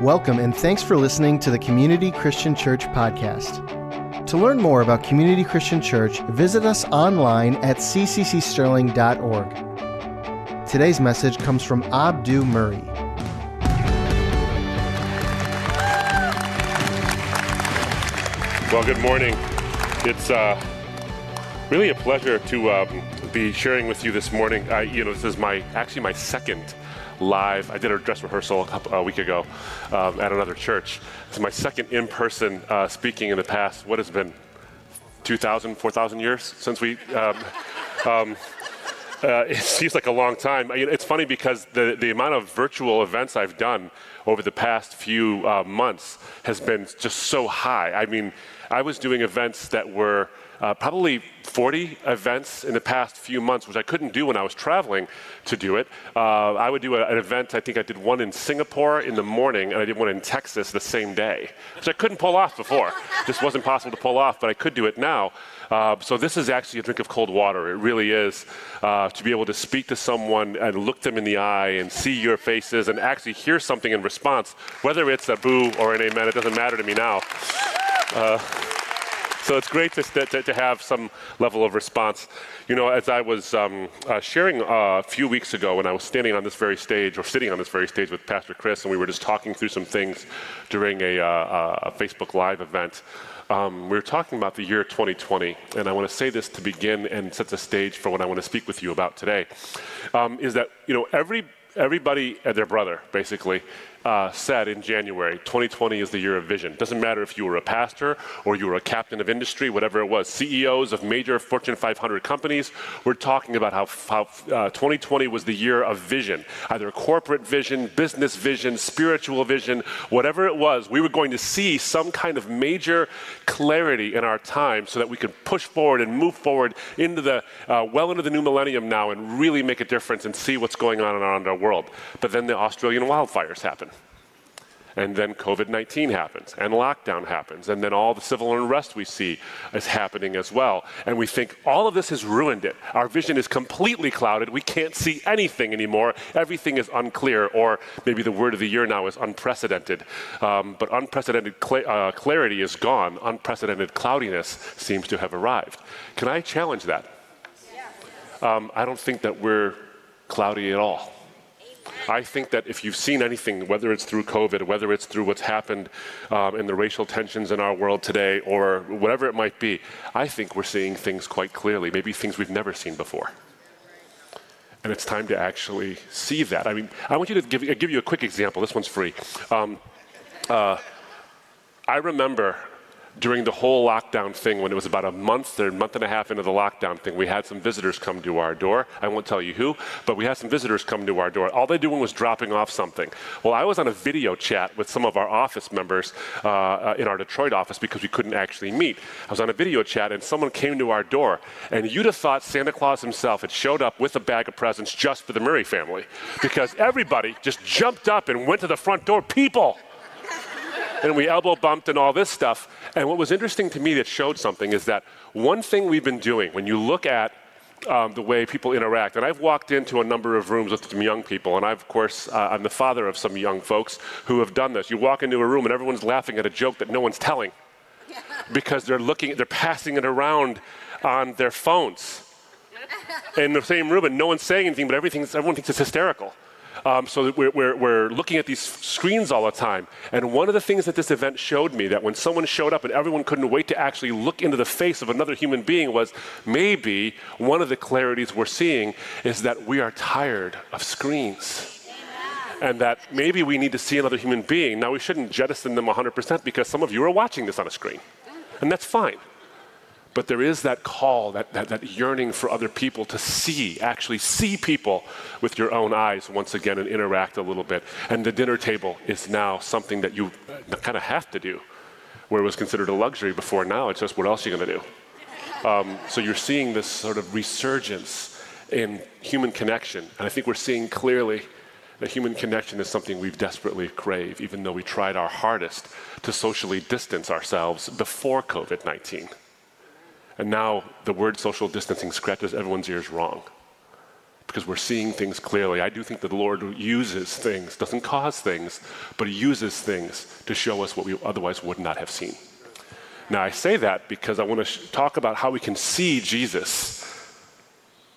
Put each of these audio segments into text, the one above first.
Welcome and thanks for listening to the Community Christian Church podcast. To learn more about Community Christian Church, visit us online at cccsterling.org. Today's message comes from Abdu Murray. Well, good morning. It's uh, really a pleasure to um, be sharing with you this morning. I, you know, this is my actually my second live. I did a dress rehearsal a, couple, a week ago um, at another church. It's my second in person uh, speaking in the past, what has been 2,000, 4,000 years since we. Um, um, uh, it seems like a long time. It's funny because the, the amount of virtual events I've done over the past few uh, months has been just so high. I mean, I was doing events that were uh, probably 40 events in the past few months, which I couldn't do when I was traveling to do it. Uh, I would do a, an event, I think I did one in Singapore in the morning, and I did one in Texas the same day, which I couldn't pull off before. This wasn't possible to pull off, but I could do it now. Uh, so this is actually a drink of cold water. It really is uh, to be able to speak to someone and look them in the eye and see your faces and actually hear something in response, whether it's a boo or an amen. It doesn't matter to me now. Uh, so it's great to, to, to, have some level of response. You know, as I was um, uh, sharing uh, a few weeks ago when I was standing on this very stage, or sitting on this very stage with Pastor Chris, and we were just talking through some things during a, uh, a Facebook Live event. Um, we were talking about the year 2020, and I want to say this to begin and set the stage for what I want to speak with you about today. Um, is that you know every everybody and their brother basically uh, said in January 2020 is the year of vision. Doesn't matter if you were a pastor or you were a captain of industry, whatever it was. CEOs of major Fortune 500 companies were talking about how, how uh, 2020 was the year of vision, either corporate vision, business vision, spiritual vision, whatever it was. We were going to see some kind of major clarity in our time so that we could push forward and move forward into the uh, well into the new millennium now and really make a difference and see what's going on around our world. But then the Australian wildfires happen. And then COVID 19 happens, and lockdown happens, and then all the civil unrest we see is happening as well. And we think all of this has ruined it. Our vision is completely clouded. We can't see anything anymore. Everything is unclear, or maybe the word of the year now is unprecedented. Um, but unprecedented cl- uh, clarity is gone, unprecedented cloudiness seems to have arrived. Can I challenge that? Um, I don't think that we're cloudy at all. I think that if you've seen anything, whether it's through COVID, whether it's through what's happened um, in the racial tensions in our world today, or whatever it might be, I think we're seeing things quite clearly, maybe things we've never seen before. And it's time to actually see that. I mean, I want you to give, give you a quick example. This one's free. Um, uh, I remember during the whole lockdown thing, when it was about a month or a month and a half into the lockdown thing, we had some visitors come to our door. I won't tell you who, but we had some visitors come to our door. All they doing was dropping off something. Well, I was on a video chat with some of our office members uh, uh, in our Detroit office because we couldn't actually meet. I was on a video chat, and someone came to our door, and you'd have thought Santa Claus himself had showed up with a bag of presents just for the Murray family because everybody just jumped up and went to the front door. People! and we elbow bumped and all this stuff. And what was interesting to me that showed something is that one thing we've been doing, when you look at um, the way people interact. And I've walked into a number of rooms with some young people, and I've, of course, uh, I'm the father of some young folks who have done this. You walk into a room and everyone's laughing at a joke that no one's telling because they're looking, they're passing it around on their phones in the same room, and no one's saying anything, but everything's, everyone thinks it's hysterical. Um, so we're, we're, we're, looking at these screens all the time. And one of the things that this event showed me that when someone showed up and everyone couldn't wait to actually look into the face of another human being was maybe one of the clarities we're seeing is that we are tired of screens and that maybe we need to see another human being. Now, we shouldn't jettison them 100% because some of you are watching this on a screen, and that's fine. But there is that call, that, that, that, yearning for other people to see, actually see people with your own eyes once again and interact a little bit. And the dinner table is now something that you kind of have to do, where it was considered a luxury before. Now it's just what else are you going to do? Um, so you're seeing this sort of resurgence in human connection. And I think we're seeing clearly that human connection is something we've desperately crave, even though we tried our hardest to socially distance ourselves before COVID 19. And now the word social distancing scratches everyone's ears wrong because we're seeing things clearly. I do think that the Lord uses things, doesn't cause things, but He uses things to show us what we otherwise would not have seen. Now, I say that because I want to sh- talk about how we can see Jesus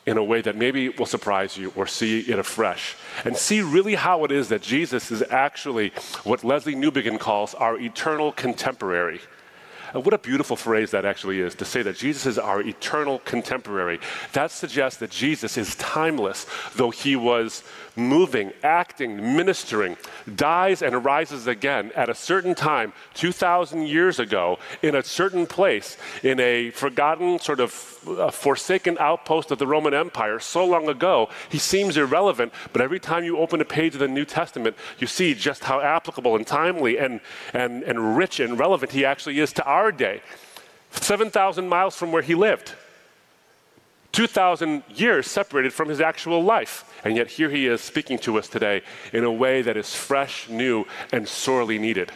in a way that maybe will surprise you or see it afresh and see really how it is that Jesus is actually what Lesslie Newbigin calls our eternal contemporary. And what a beautiful phrase that actually is to say that Jesus is our eternal contemporary. That suggests that Jesus is timeless, though he was moving, acting, ministering, dies and rises again at a certain time 2,000 years ago in a certain place in a forgotten, sort of forsaken outpost of the Roman Empire so long ago, he seems irrelevant. But every time you open a page of the New Testament, you see just how applicable and timely and, and, and rich and relevant he actually is to our day. 7,000 miles from where he lived. 2,000 years separated from his actual life. And yet here he is speaking to us today in a way that is fresh, new, and sorely needed.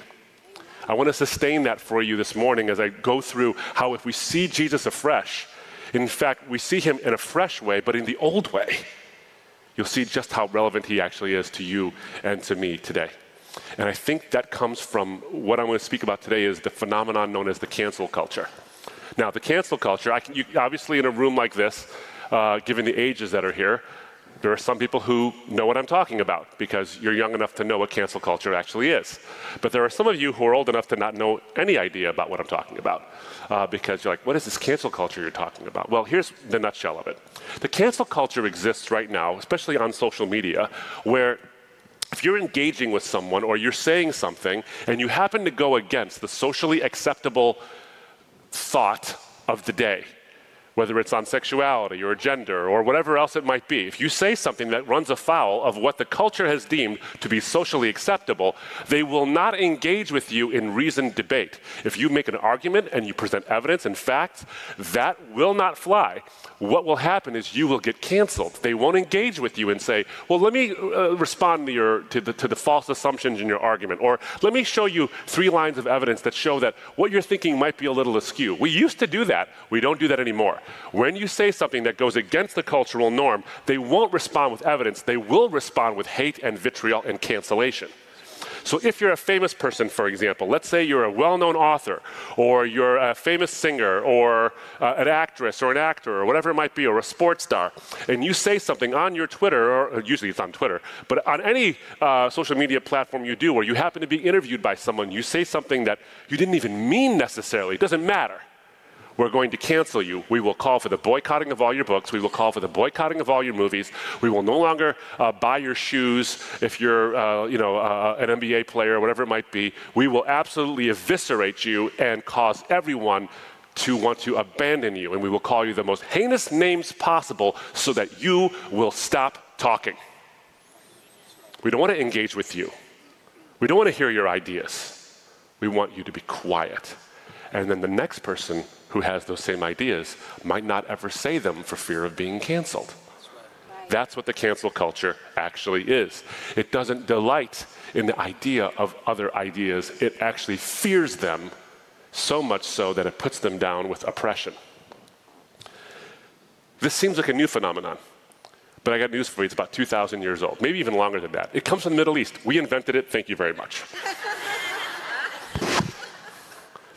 I want to sustain that for you this morning as I go through how if we see Jesus afresh, in fact, we see him in a fresh way, but in the old way, you'll see just how relevant he actually is to you and to me today. And I think that comes from what I'm going to speak about today is the phenomenon known as the cancel culture. Now, the cancel culture, can, you, obviously, in a room like this, uh, given the ages that are here, there are some people who know what I'm talking about because you're young enough to know what cancel culture actually is. But there are some of you who are old enough to not know any idea about what I'm talking about uh, because you're like, what is this cancel culture you're talking about? Well, here's the nutshell of it. The cancel culture exists right now, especially on social media, where if you're engaging with someone or you're saying something and you happen to go against the socially acceptable thought of the day, whether it's on sexuality or gender or whatever else it might be, if you say something that runs afoul of what the culture has deemed to be socially acceptable, they will not engage with you in reasoned debate. If you make an argument and you present evidence and facts, that will not fly. What will happen is you will get canceled. They won't engage with you and say, Well, let me uh, respond to, your, to, the, to the false assumptions in your argument, or let me show you three lines of evidence that show that what you're thinking might be a little askew. We used to do that, we don't do that anymore. When you say something that goes against the cultural norm, they won't respond with evidence, they will respond with hate and vitriol and cancellation. So, if you're a famous person, for example, let's say you're a well known author, or you're a famous singer, or uh, an actress, or an actor, or whatever it might be, or a sports star, and you say something on your Twitter, or usually it's on Twitter, but on any uh, social media platform you do, or you happen to be interviewed by someone, you say something that you didn't even mean necessarily, it doesn't matter we're going to cancel you. We will call for the boycotting of all your books. We will call for the boycotting of all your movies. We will no longer uh, buy your shoes if you're, uh, you know, uh, an NBA player, or whatever it might be. We will absolutely eviscerate you and cause everyone to want to abandon you. And we will call you the most heinous names possible so that you will stop talking. We don't want to engage with you. We don't want to hear your ideas. We want you to be quiet. And then the next person who has those same ideas might not ever say them for fear of being canceled. That's what the cancel culture actually is. It doesn't delight in the idea of other ideas, it actually fears them so much so that it puts them down with oppression. This seems like a new phenomenon, but I got news for you. It's about 2,000 years old, maybe even longer than that. It comes from the Middle East. We invented it. Thank you very much.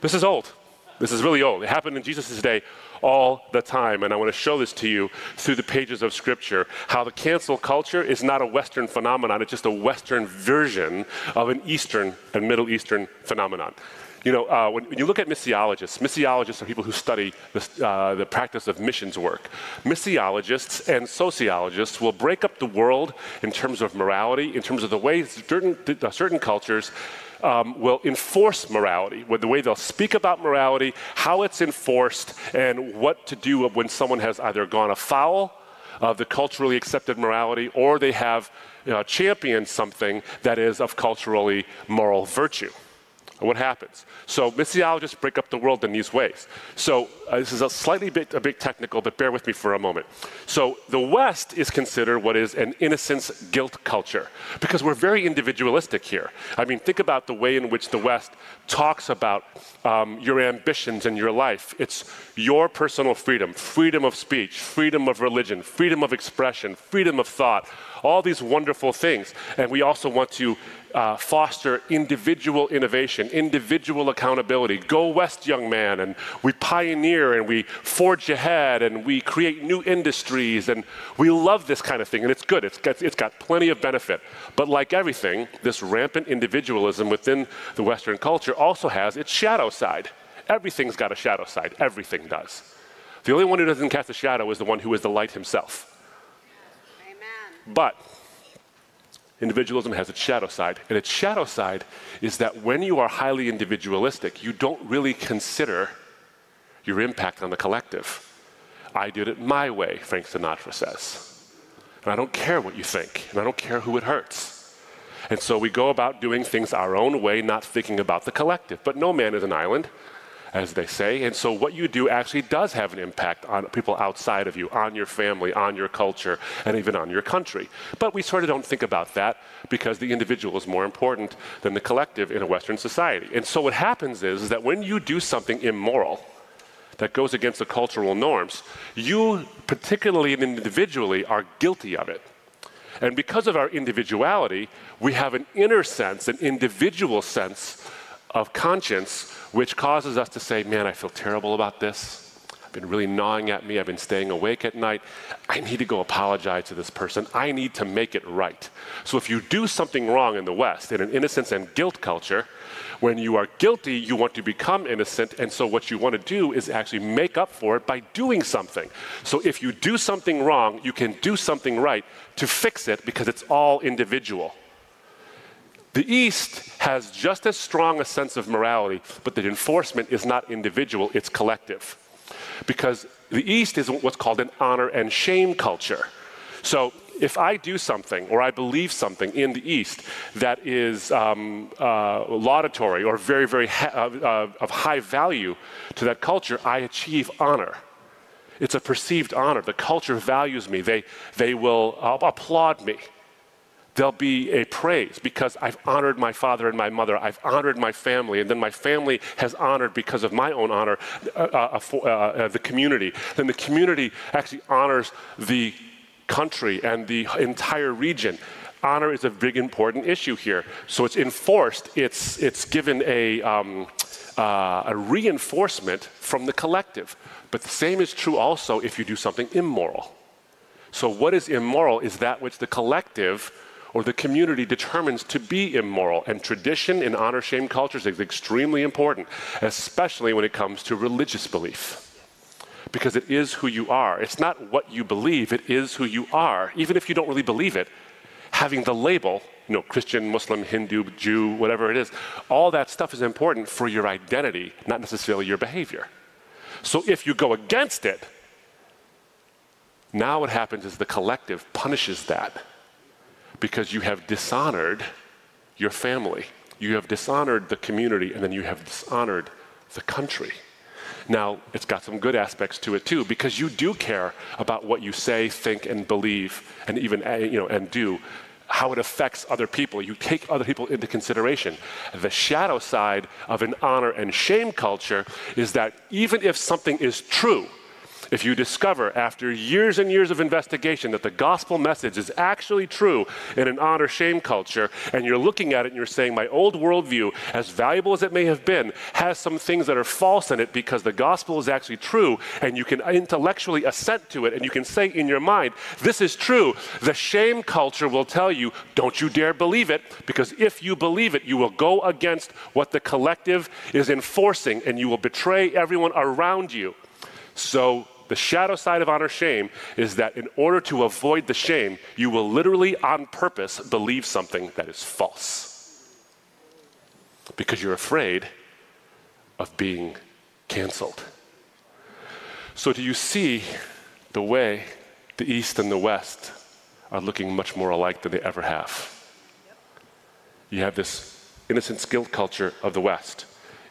this is old. This is really old. It happened in Jesus' day all the time. And I want to show this to you through the pages of Scripture how the cancel culture is not a Western phenomenon, it's just a Western version of an Eastern and Middle Eastern phenomenon. You know, uh, when, when, you look at missiologists, missiologists are people who study the, uh, the practice of missions work. Missiologists and sociologists will break up the world in terms of morality, in terms of the way certain, certain cultures um, will enforce morality, with the way they'll speak about morality, how it's enforced, and what to do when someone has either gone afoul of the culturally accepted morality or they have you know, championed something that is of culturally moral virtue. What happens? So missiologists break up the world in these ways. So uh, this is a slightly bit a bit technical, but bear with me for a moment. So the West is considered what is an innocence guilt culture because we're very individualistic here. I mean, think about the way in which the West talks about um, your ambitions and your life. It's your personal freedom, freedom of speech, freedom of religion, freedom of expression, freedom of thought, all these wonderful things. And we also want to uh, foster individual innovation, individual accountability. Go West, young man. And we pioneer and we forge ahead and we create new industries. And we love this kind of thing. And it's good, it's got, it's got plenty of benefit. But like everything, this rampant individualism within the Western culture also has its shadow side. Everything's got a shadow side, everything does. The only one who doesn't cast a shadow is the one who is the light himself. Amen. But individualism has its shadow side. And its shadow side is that when you are highly individualistic, you don't really consider your impact on the collective. I did it my way, Frank Sinatra says. And I don't care what you think, and I don't care who it hurts. And so we go about doing things our own way, not thinking about the collective. But no man is an island as they say. And so, what you do actually does have an impact on people outside of you, on your family, on your culture, and even on your country. But we sort of don't think about that because the individual is more important than the collective in a Western society. And so, what happens is, is that when you do something immoral, that goes against the cultural norms, you, particularly and individually, are guilty of it. And because of our individuality, we have an inner sense, an individual sense of conscience which causes us to say, Man, I feel terrible about this. I've been really gnawing at me. I've been staying awake at night. I need to go apologize to this person. I need to make it right. So if you do something wrong in the West, in an innocence and guilt culture, when you are guilty, you want to become innocent. And so what you want to do is actually make up for it by doing something. So if you do something wrong, you can do something right to fix it because it's all individual. The East has just as strong a sense of morality, but the enforcement is not individual, it's collective. Because the East is what's called an honor and shame culture. So if I do something or I believe something in the East that is um, uh, laudatory or very, very ha- uh, uh, of high value to that culture, I achieve honor. It's a perceived honor. The culture values me, they, they will uh, applaud me there'll be a praise because I've honored my father and my mother. I've honored my family, and then my family has honored because of my own honor uh, uh, uh, uh, the community. Then the community actually honors the country and the entire region. Honor is a big important issue here. So it's enforced, it's, it's given a, um, uh, a reinforcement from the collective. But the same is true also if you do something immoral. So, what is immoral is that which the collective or the community determines to be immoral. And tradition in honor shame cultures is extremely important, especially when it comes to religious belief. Because it is who you are. It's not what you believe, it is who you are. Even if you don't really believe it, having the label, you know, Christian, Muslim, Hindu, Jew, whatever it is, all that stuff is important for your identity, not necessarily your behavior. So if you go against it, now what happens is the collective punishes that because you have dishonored your family, you have dishonored the community, and then you have dishonored the country. Now, it's got some good aspects to it too, because you do care about what you say, think, and believe, and even uh, you know, and do, how it affects other people. You take other people into consideration. The shadow side of an honor and shame culture is that even if something is true, if you discover after years and years of investigation that the gospel message is actually true in an honor shame culture, and you're looking at it and you're saying, my old worldview, as valuable as it may have been, has some things that are false in it because the gospel is actually true, and you can intellectually assent to it, and you can say in your mind, this is true. The shame culture will tell you, don't you dare believe it, because if you believe it, you will go against what the collective is enforcing, and you will betray everyone around you. So the shadow side of honor shame is that in order to avoid the shame, you will literally on purpose believe something that is false. Because you're afraid of being canceled. So, do you see the way the East and the West are looking much more alike than they ever have? You have this innocence guilt culture of the West,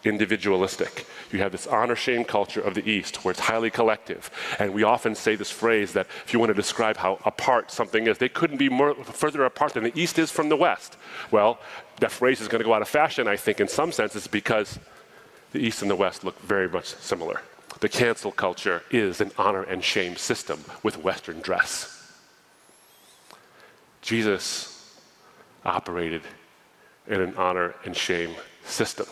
individualistic. You have this honor shame culture of the East, where it's highly collective. And we often say this phrase that if you want to describe how apart something is, they couldn't be more further apart than the East is from the West. Well, that phrase is going to go out of fashion, I think, in some senses, because the East and the West look very much similar. The cancel culture is an honor and shame system with Western dress. Jesus operated in an honor and shame system.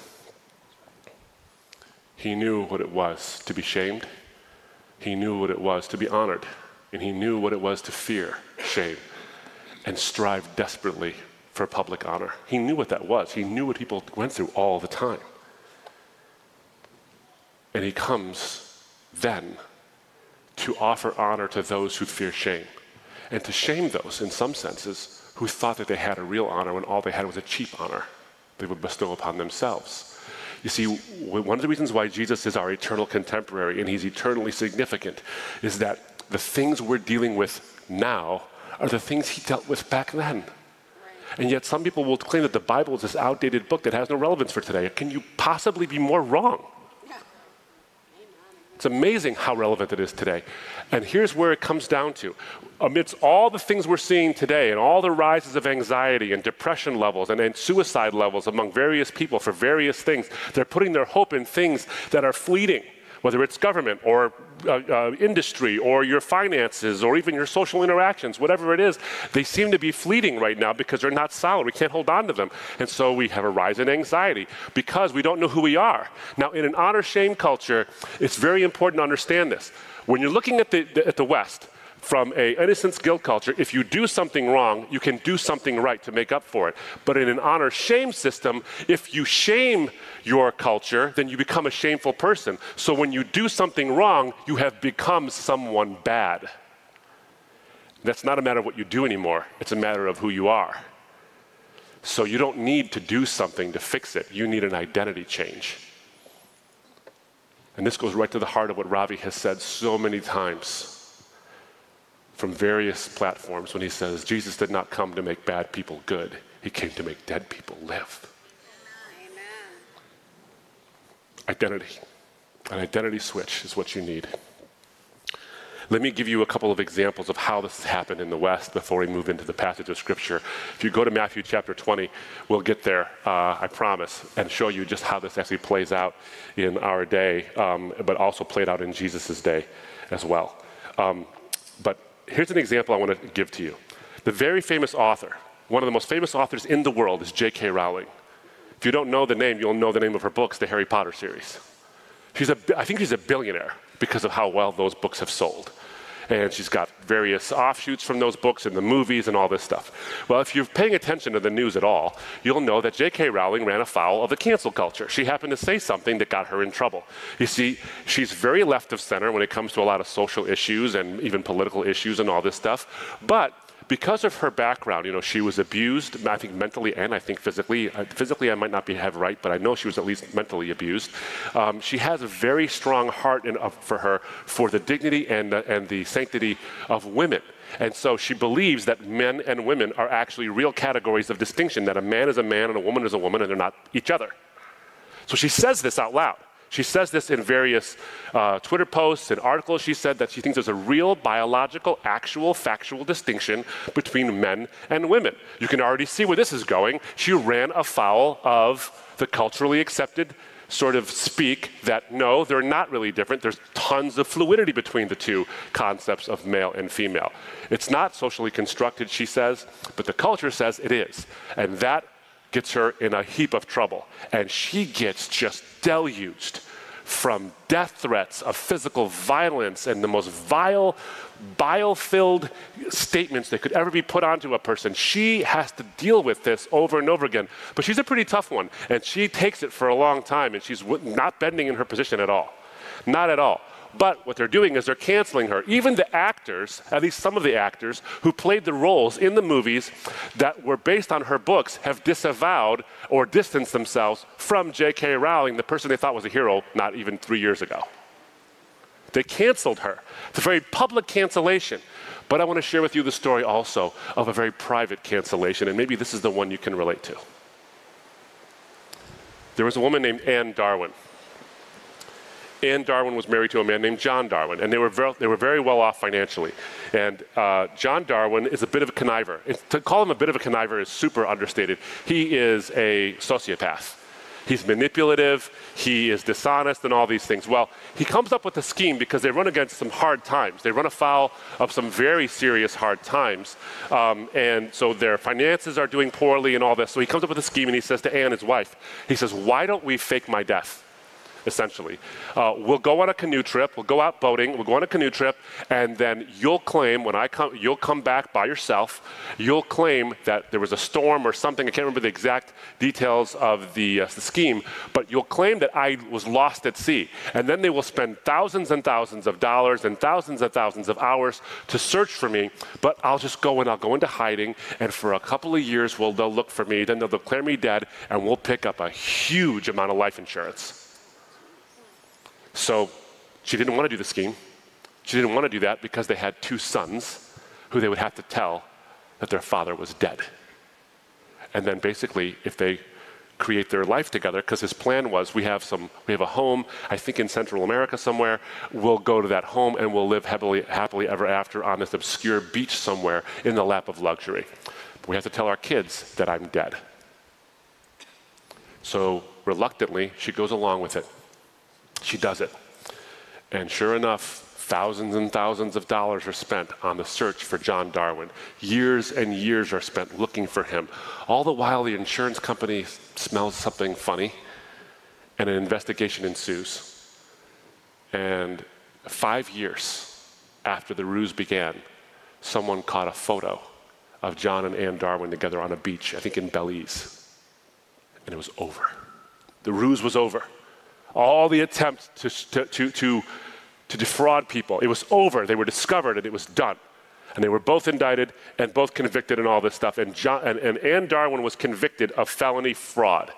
He knew what it was to be shamed, he knew what it was to be honored, and he knew what it was to fear shame and strive desperately for public honor. He knew what that was, he knew what people went through all the time. And he comes then to offer honor to those who fear shame and to shame those, in some senses, who thought that they had a real honor when all they had was a cheap honor they would bestow upon themselves. You see, one of the reasons why Jesus is our eternal contemporary and he's eternally significant is that the things we're dealing with now are the things he dealt with back then. And yet, some people will claim that the Bible is this outdated book that has no relevance for today. Can you possibly be more wrong? It's amazing how relevant it is today. And here's where it comes down to. Amidst all the things we're seeing today and all the rises of anxiety and depression levels and, and, suicide levels among various people for various things, they're putting their hope in things that are fleeting whether it's government or uh, uh, industry or your finances or even your social interactions, whatever it is, they seem to be fleeting right now because they're not solid. We can't hold on to them. And so we have a rise in anxiety because we don't know who we are. Now, in an honor shame culture, it's very important to understand this. When you're looking at the, the at the West, from a innocence guilt culture, if you do something wrong, you can do something right to make up for it. But in an honor shame system, if you shame your culture, then you become a shameful person. So when you do something wrong, you have become someone bad. That's not a matter of what you do anymore, it's a matter of who you are. So you don't need to do something to fix it, you need an identity change. And this goes right to the heart of what Ravi has said so many times from various platforms when he says Jesus did not come to make bad people good, he came to make dead people live. Amen. Identity. An identity switch is what you need. Let me give you a couple of examples of how this has happened in the West before we move into the passage of Scripture. If you go to Matthew chapter 20, we'll get there, uh, I promise, and show you just how this actually plays out in our day, um, but also played out in Jesus' day as well. Um, but here's an example I want to give to you. The very famous author, one of the most famous authors in the world, is J.K. Rowling. If you don't know the name, you'll know the name of her books, the Harry Potter series. She's a, I think she's a billionaire because of how well those books have sold and she's got various offshoots from those books and the movies and all this stuff. Well, if you're paying attention to the news at all, you'll know that J.K. Rowling ran afoul of the cancel culture. She happened to say something that got her in trouble. You see, she's very left of center when it comes to a lot of social issues and even political issues and all this stuff, but because of her background, you know, she was abused, I think mentally and I think physically. Uh, physically, I might not be have right, but I know she was at least mentally abused. Um, she has a very strong heart in, uh, for her for the dignity and, uh, and the sanctity of women. And so she believes that men and women are actually real categories of distinction, that a man is a man and a woman is a woman, and they're not each other. So she says this out loud. She says this in various uh, Twitter posts and articles. She said that she thinks there's a real biological, actual, factual distinction between men and women. You can already see where this is going. She ran afoul of the culturally accepted sort of speak that no, they're not really different. There's tons of fluidity between the two concepts of male and female. It's not socially constructed, she says, but the culture says it is. And that gets her in a heap of trouble. And she gets just deluged from death threats of physical violence and the most vile, bile filled statements that could ever be put onto a person. She has to deal with this over and over again. But she's a pretty tough one, and she takes it for a long time, and she's not bending in her position at all. Not at all. But what they're doing is they're canceling her. Even the actors, at least some of the actors who played the roles in the movies that were based on her books, have disavowed or distanced themselves from J.K. Rowling, the person they thought was a hero not even three years ago. They canceled her. It's a very public cancellation. But I want to share with you the story also of a very private cancellation, and maybe this is the one you can relate to. There was a woman named Anne Darwin. Anne Darwin was married to a man named John Darwin, and they were very, they were very well off financially. And uh, John Darwin is a bit of a conniver. to call him a bit of a conniver is super understated. He is a sociopath. He's manipulative, he is dishonest, and all these things. Well, he comes up with a scheme because they run against some hard times. They run afoul of some very serious hard times. Um, and so their finances are doing poorly and all this. So he comes up with a scheme and he says to Anne, his wife, he says, Why don't we fake my death? Essentially. Uh, we'll go on a canoe trip, we'll go out boating, we'll go on a canoe trip, and then you'll claim, when I come, you'll come back by yourself, you'll claim that there was a storm or something, I can't remember the exact details of the, uh, the scheme, but you'll claim that I was lost at sea. And then they will spend thousands and thousands of dollars and thousands and thousands of hours to search for me, but I'll just go and I'll go into hiding, and for a couple of years, well, they'll look for me, then they'll declare me dead, and we'll pick up a huge amount of life insurance. So she didn't want to do the scheme. She didn't want to do that because they had two sons who they would have to tell that their father was dead. And then basically, if they create their life together, because his plan was we have some we have a home, I think in Central America somewhere, we'll go to that home and we'll live happily, happily ever after on this obscure beach somewhere in the lap of luxury. But we have to tell our kids that I'm dead. So reluctantly, she goes along with it. She does it. And sure enough, thousands and thousands of dollars are spent on the search for John Darwin. Years and years are spent looking for him. All the while, the insurance company smells something funny, and an investigation ensues. And five years after the ruse began, someone caught a photo of John and Anne Darwin together on a beach, I think in Belize. And it was over. The ruse was over all the attempts to, to, to, to, defraud people. It was over. They were discovered and it was done. And they were both indicted and both convicted and all this stuff. And, John, and, and Anne Darwin was convicted of felony fraud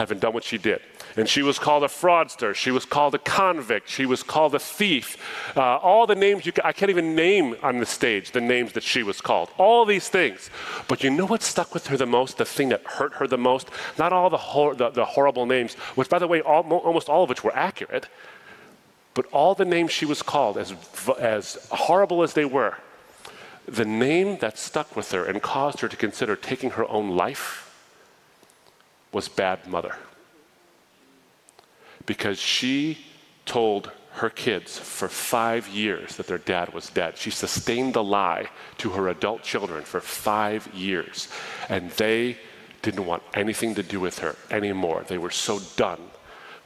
having done what she did. And she was called a fraudster. She was called a convict. She was called a thief. Uh, all the names you, I can't even name on the stage the names that she was called. All these things. But you know what stuck with her the most? The thing that hurt her the most? Not all the, hor- the, the, horrible names, which, by the way, all, almost all of which were accurate, but all the names she was called, as, as horrible as they were, the name that stuck with her and caused her to consider taking her own life was bad mother. Because she told her kids for five years that their dad was dead. She sustained the lie to her adult children for five years. And they didn't want anything to do with her anymore. They were so done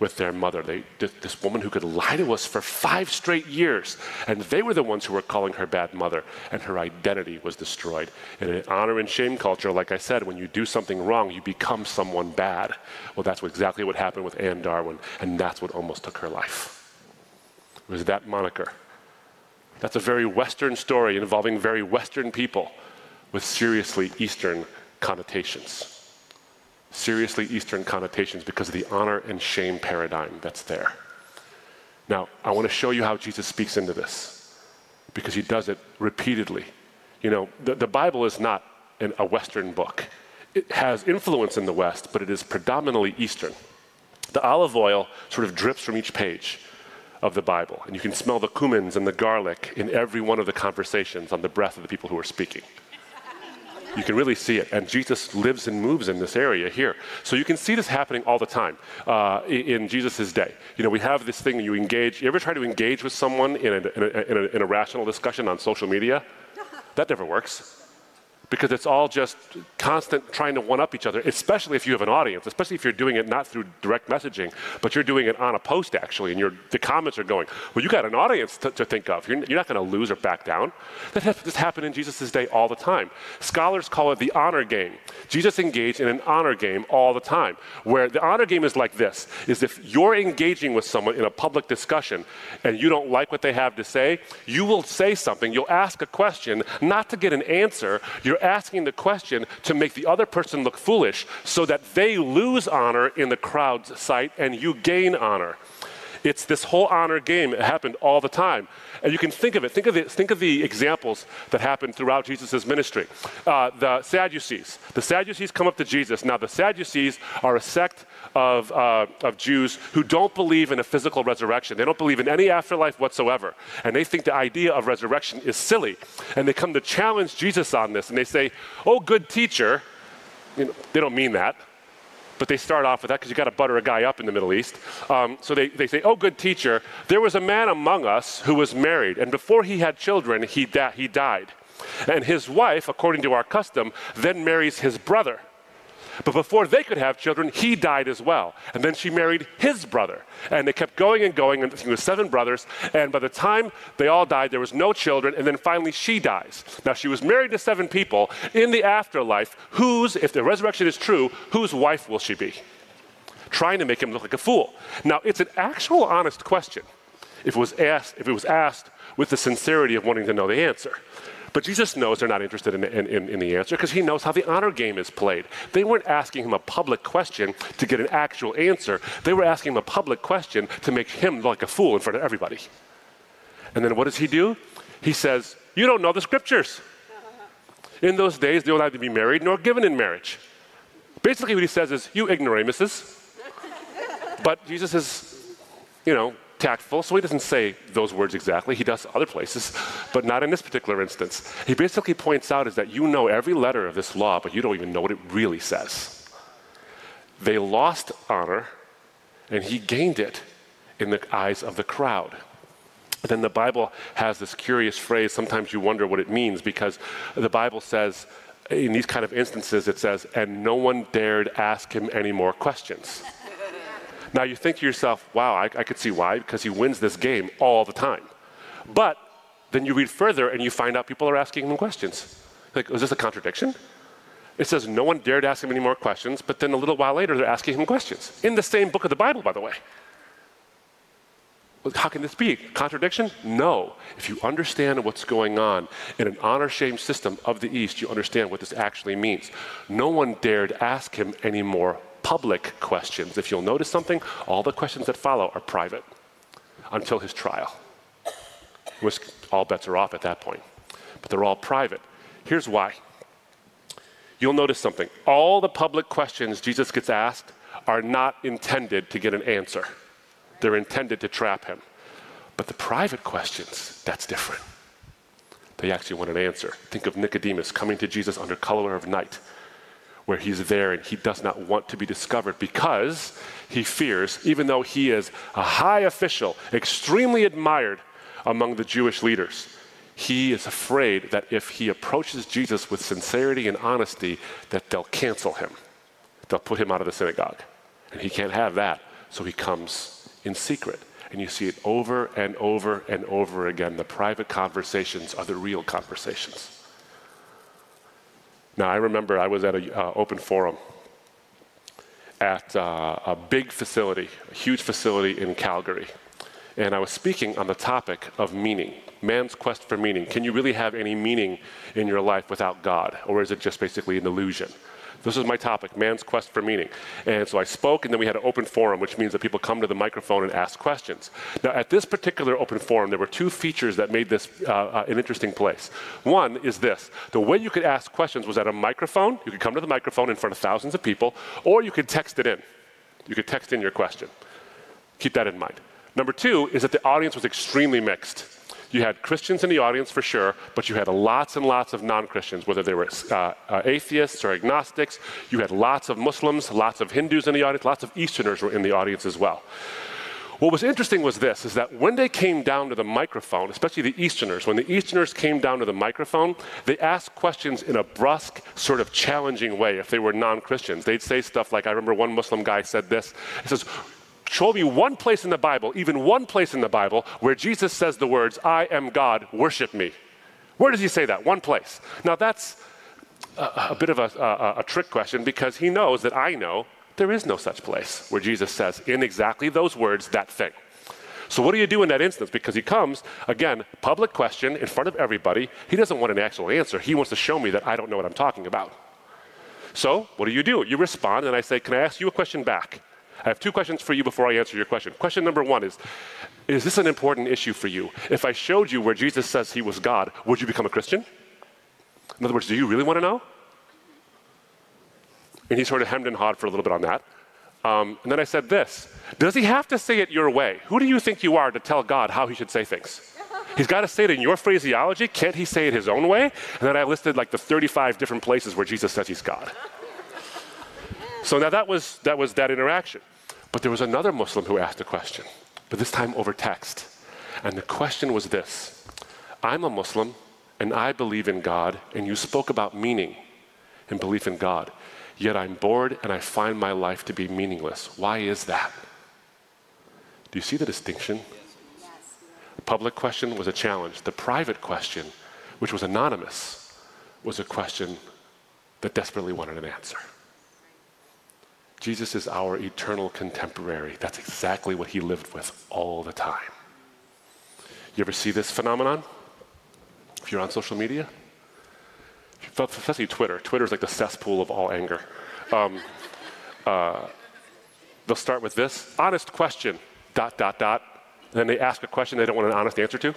with their mother. They, this woman who could lie to us for five straight years, and they were the ones who were calling her bad mother, and her identity was destroyed. In an honor and shame culture, like I said, when you do something wrong, you become someone bad. Well, that's exactly what happened with Anne Darwin, and that's what almost took her life. It was that moniker. That's a very Western story involving very Western people with seriously Eastern connotations seriously Eastern connotations because of the honor and shame paradigm that's there. Now, I want to show you how Jesus speaks into this because he does it repeatedly. You know, the, the Bible is not an, a Western book, it has influence in the West, but it is predominantly Eastern. The olive oil sort of drips from each page of the Bible, and you can smell the cumins and the garlic in every one of the conversations on the breath of the people who are speaking. You can really see it. And Jesus lives and moves in this area here. So you can see this happening all the time uh, in Jesus' day. You know, we have this thing you engage. You ever try to engage with someone in a, in a, in a, in a rational discussion on social media? That never works because it's all just constant trying to one up each other, especially if you have an audience, especially if you're doing it not through direct messaging, but you're doing it on a post actually, and the comments are going, well, you got an audience to, to think of. You're, you're not going to lose or back down. That has, happened in Jesus' day all the time. Scholars call it the honor game. Jesus engaged in an honor game all the time, where the honor game is like this, is if you're engaging with someone in a public discussion and you don't like what they have to say, you will say something, you'll ask a question, not to get an answer, you're asking the question to make the other person look foolish so that they lose honor in the crowd's sight and you gain honor. It's this whole honor game. It happened all the time. And you can think of it. Think of, the, think of the examples that happened throughout Jesus' ministry. Uh, the Sadducees. The Sadducees come up to Jesus. Now, the Sadducees are a sect of, uh, of Jews who don't believe in a physical resurrection. They don't believe in any afterlife whatsoever. And they think the idea of resurrection is silly. And they come to challenge Jesus on this. And they say, Oh, good teacher. You know, they don't mean that but they start off with that because you got to butter a guy up in the Middle East. Um, so they, they say, Oh, good teacher, there was a man among us who was married, and before he had children, he, da- he died. And his wife, according to our custom, then marries his brother. But before they could have children, he died as well. And then she married his brother. And they kept going and going, and he was seven brothers. And by the time they all died, there was no children. And then finally, she dies. Now, she was married to seven people. In the afterlife, whose, if the resurrection is true, whose wife will she be? Trying to make him look like a fool. Now, it's an actual honest question if it was asked, if it was asked with the sincerity of wanting to know the answer. But Jesus knows they're not interested in, in, in the answer because he knows how the honor game is played. They weren't asking him a public question to get an actual answer, they were asking him a public question to make him look like a fool in front of everybody. And then what does he do? He says, You don't know the scriptures. Uh-huh. In those days, they were to be married nor given in marriage. Basically, what he says is, You ignoramuses. but Jesus is, you know, tactful, so he doesn't say those words exactly. He does other places, but not in this particular instance. He basically points out is that you know every letter of this law, but you don't even know what it really says. They lost honor, and he gained it in the eyes of the crowd. then the Bible has this curious phrase. Sometimes you wonder what it means because the Bible says, in these kind of instances, it says, and no one dared ask him any more questions. Now you think to yourself, wow, I, I could see why, because he wins this game all the time. But then you read further and you find out people are asking him questions. Like, is this a contradiction? It says no one dared ask him any more questions, but then a little while later they're asking him questions. In the same book of the Bible, by the way. How can this be? Contradiction? No. If you understand what's going on in an honor shame system of the East, you understand what this actually means. No one dared ask him any more public questions. If you'll notice something, all the questions that follow are private until his trial, which all bets are off at that point. But they're all private. Here's why. You'll notice something. All the public questions Jesus gets asked are not intended to get an answer, they're intended to trap him. But the private questions, that's different. They actually want an answer. Think of Nicodemus coming to Jesus under color of night where he's there and he does not want to be discovered because he fears, even though he is a high official, extremely admired among the Jewish leaders, he is afraid that if he approaches Jesus with sincerity and honesty, that they'll cancel him. They'll put him out of the synagogue. And he can't have that, so he comes in secret. And you see it over and over and over again. The private conversations are the real conversations. Now, I remember I was at an uh, open forum at uh, a big facility, a huge facility in Calgary. And I was speaking on the topic of meaning, man's quest for meaning. Can you really have any meaning in your life without God? Or is it just basically an illusion? This is my topic, man's quest for meaning. And so I spoke, and then we had an open forum, which means that people come to the microphone and ask questions. Now, at this particular open forum, there were two features that made this uh, uh, an interesting place. One is this the way you could ask questions was at a microphone. You could come to the microphone in front of thousands of people, or you could text it in. You could text in your question. Keep that in mind. Number two is that the audience was extremely mixed. You had Christians in the audience for sure, but you had lots and lots of non Christians, whether they were uh, uh, atheists or agnostics. You had lots of Muslims, lots of Hindus in the audience, lots of Easterners were in the audience as well. What was interesting was this is that when they came down to the microphone, especially the Easterners, when the Easterners came down to the microphone, they asked questions in a brusque, sort of challenging way if they were non Christians. They'd say stuff like, I remember one Muslim guy said this. He says, Show me one place in the Bible, even one place in the Bible, where Jesus says the words, I am God, worship me. Where does he say that? One place. Now, that's a, a bit of a, a, a trick question because he knows that I know there is no such place where Jesus says, in exactly those words, that thing. So, what do you do in that instance? Because he comes, again, public question in front of everybody. He doesn't want an actual answer. He wants to show me that I don't know what I'm talking about. So, what do you do? You respond, and I say, Can I ask you a question back? I have two questions for you before I answer your question. Question number one is Is this an important issue for you? If I showed you where Jesus says he was God, would you become a Christian? In other words, do you really want to know? And he sort of hemmed and hawed for a little bit on that. Um, and then I said this Does he have to say it your way? Who do you think you are to tell God how he should say things? He's got to say it in your phraseology. Can't he say it his own way? And then I listed like the 35 different places where Jesus says he's God. So now that was that, was that interaction. But there was another Muslim who asked a question, but this time over text. And the question was this I'm a Muslim and I believe in God, and you spoke about meaning and belief in God. Yet I'm bored and I find my life to be meaningless. Why is that? Do you see the distinction? The public question was a challenge. The private question, which was anonymous, was a question that desperately wanted an answer. Jesus is our eternal contemporary. That's exactly what he lived with all the time. You ever see this phenomenon? If you're on social media? especially Twitter. Twitter is like the cesspool of all anger. Um, uh, they'll start with this honest question, dot, dot, dot. And then they ask a question they don't want an honest answer to.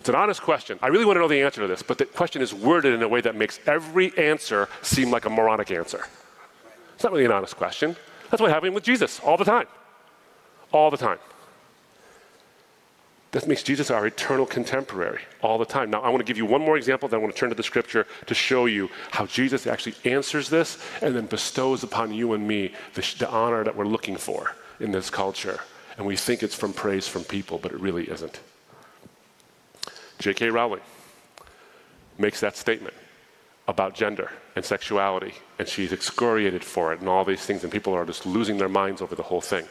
It's an honest question. I really want to know the answer to this, but the question is worded in a way that makes every answer seem like a moronic answer. It's not really an honest question. That's what happened with Jesus all the time. All the time. That makes Jesus our eternal contemporary all the time. Now, I want to give you one more example, then I want to turn to the scripture to show you how Jesus actually answers this and then bestows upon you and me the, the honor that we're looking for in this culture. And we think it's from praise from people, but it really isn't. J.K. Rowling makes that statement about gender and sexuality, and she's excoriated for it and all these things, and people are just losing their minds over the whole thing.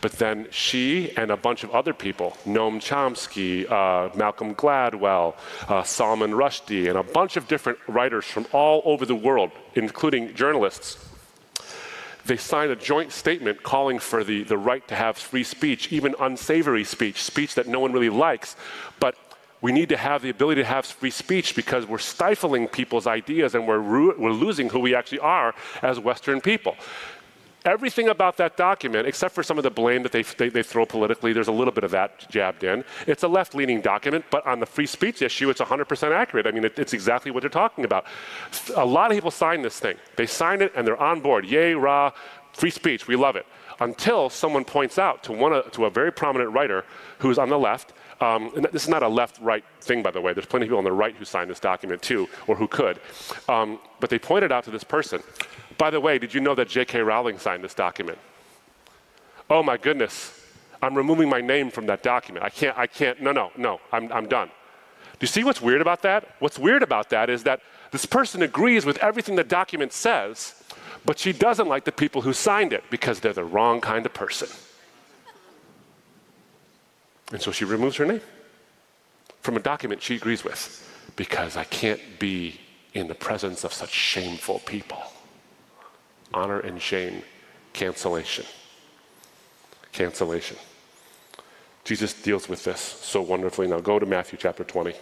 But then she and a bunch of other people, Noam Chomsky, uh, Malcolm Gladwell, uh, Salman Rushdie, and a bunch of different writers from all over the world, including journalists, they signed a joint statement calling for the, the right to have free speech, even unsavory speech, speech that no one really likes. But we need to have the ability to have free speech because we're stifling people's ideas and we're, we're losing who we actually are as Western people. Everything about that document, except for some of the blame that they, they, they, throw politically, there's a little bit of that jabbed in. It's a left leaning document, but on the free speech issue, it's 100% accurate. I mean, it, it's exactly what they're talking about. A lot of people sign this thing. They sign it and they're on board. Yay, rah, free speech, we love it. Until someone points out to, one, to a very prominent writer who's on the left, um, and this is not a left right thing, by the way. There's plenty of people on the right who signed this document too, or who could. Um, but they pointed out to this person by the way, did you know that J.K. Rowling signed this document? Oh my goodness, I'm removing my name from that document. I can't, I can't, no, no, no, I'm, I'm done. Do you see what's weird about that? What's weird about that is that this person agrees with everything the document says, but she doesn't like the people who signed it because they're the wrong kind of person. And so she removes her name from a document she agrees with because I can't be in the presence of such shameful people honor and shame, cancellation. Cancellation. Jesus deals with this so wonderfully. Now go to Matthew chapter 20.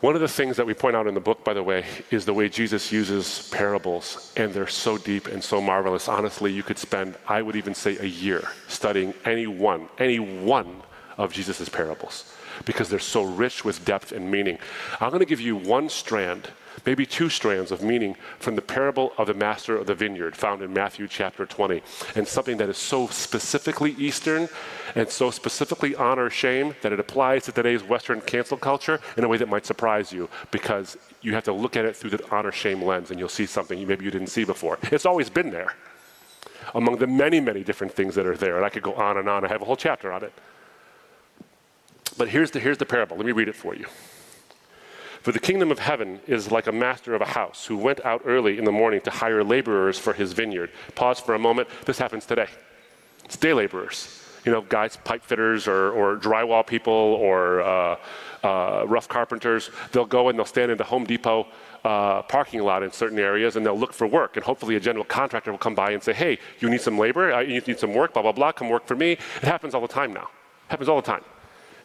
One of the things that we point out in the book, by the way, is the way Jesus uses parables, and they're so deep and so marvelous. Honestly, you could spend, I would even say, a year studying any one, any one of Jesus' parables because they're so rich with depth and meaning. I'm going to give you one strand maybe two strands of meaning from the parable of the master of the vineyard found in Matthew chapter 20. And something that is so specifically Eastern and so specifically honor shame that it applies to today's Western cancel culture in a way that might surprise you because you have to look at it through the honor shame lens and you'll see something maybe you didn't see before. It's always been there among the many, many different things that are there. And I could go on and on. I have a whole chapter on it. But here's the, here's the parable. Let me read it for you. For the kingdom of heaven is like a master of a house who went out early in the morning to hire laborers for his vineyard. Pause for a moment. This happens today. It's day laborers. You know, guys, pipe fitters or, or drywall people or uh, uh, rough carpenters. They'll go and they'll stand in the Home Depot uh, parking lot in certain areas and they'll look for work. And hopefully a general contractor will come by and say, hey, you need some labor? Uh, you need some work? Blah, blah, blah. Come work for me. It happens all the time now. It happens all the time.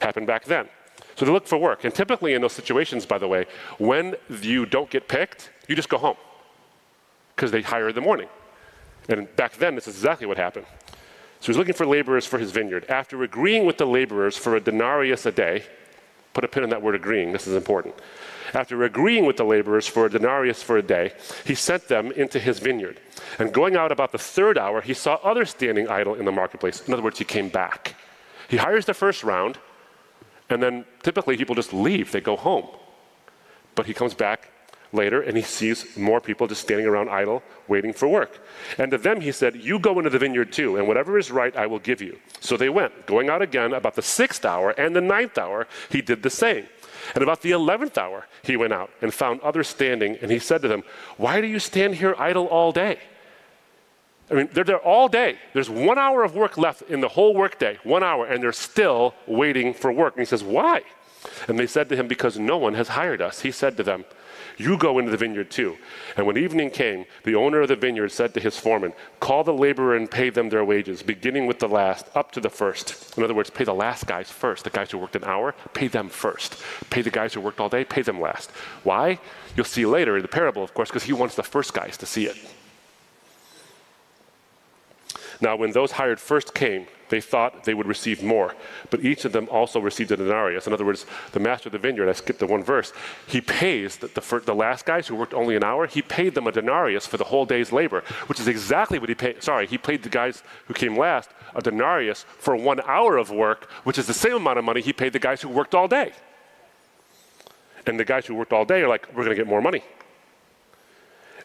Happened back then. So they look for work. And typically in those situations, by the way, when you don't get picked, you just go home because they hire in the morning. And back then, this is exactly what happened. So he's looking for laborers for his vineyard. After agreeing with the laborers for a denarius a day, put a pin in that word agreeing, this is important. After agreeing with the laborers for a denarius for a day, he sent them into his vineyard. And going out about the third hour, he saw others standing idle in the marketplace. In other words, he came back. He hires the first round, and then typically people just leave, they go home. But he comes back later and he sees more people just standing around idle, waiting for work. And to them he said, You go into the vineyard too, and whatever is right I will give you. So they went. Going out again about the sixth hour and the ninth hour, he did the same. And about the eleventh hour, he went out and found others standing, and he said to them, Why do you stand here idle all day? I mean, they're there all day. There's one hour of work left in the whole workday, one hour, and they're still waiting for work. And he says, Why? And they said to him, Because no one has hired us. He said to them, You go into the vineyard too. And when evening came, the owner of the vineyard said to his foreman, Call the laborer and pay them their wages, beginning with the last up to the first. In other words, pay the last guys first. The guys who worked an hour, pay them first. Pay the guys who worked all day, pay them last. Why? You'll see later in the parable, of course, because he wants the first guys to see it. Now, when those hired first came, they thought they would receive more, but each of them also received a denarius. In other words, the master of the vineyard, I skipped the one verse, he pays the, the, the, last guys who worked only an hour, he paid them a denarius for the whole day's labor, which is exactly what he paid. Sorry, he paid the guys who came last a denarius for one hour of work, which is the same amount of money he paid the guys who worked all day. And the guys who worked all day are like, we're going to get more money.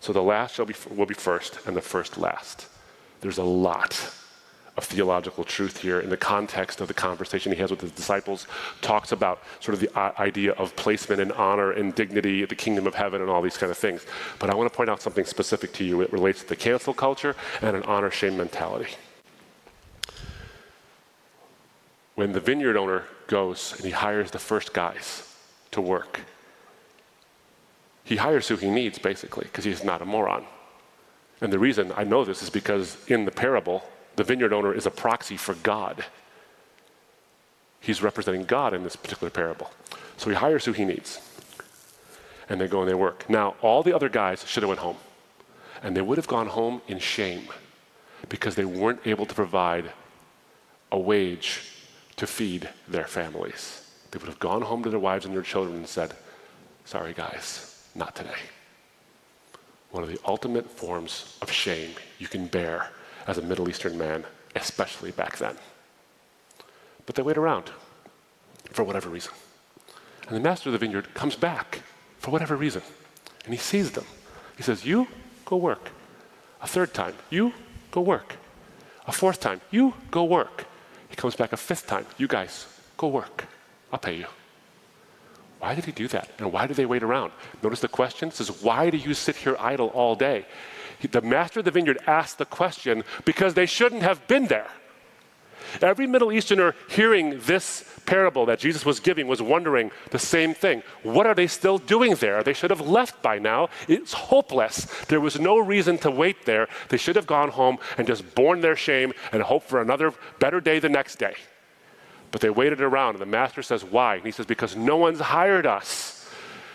So the last shall be, will be first, and the first last. There's a lot of theological truth here in the context of the conversation he has with his disciples. Talks about sort of the uh, idea of placement and honor and dignity the kingdom of heaven and all these kind of things. But i want to point out something specific to you. It relates to the cancel culture and an honor shame mentality. When the vineyard owner goes and he hires the first guys to work he hires who he needs, basically, because he's not a moron. And the reason I know this is because in the parable, the vineyard owner is a proxy for God. He's representing God in this particular parable. So he hires who he needs. And they go and they work. Now, all the other guys should have went home. And they would have gone home in shame because they weren't able to provide a wage to feed their families. They would have gone home to their wives and their children and said, Sorry, guys, not today. One of the ultimate forms of shame you can bear as a Middle Eastern man, especially back then. But they wait around for whatever reason. And the master of the vineyard comes back for whatever reason. And he sees them. He says, You go work. A third time, you go work. A fourth time, you go work. He comes back a fifth time, You guys go work. I'll pay you. Why did he do that? And why do they wait around? Notice the question says, Why do you sit here idle all day? He, the master of the vineyard asked the question because they shouldn't have been there. Every Middle Easterner hearing this parable that Jesus was giving was wondering the same thing. What are they still doing there? They should have left by now. It's hopeless. There was no reason to wait there. They should have gone home and just borne their shame and hope for another better day the next day. But they waited around, and the master says, Why? And he says, Because no one's hired us.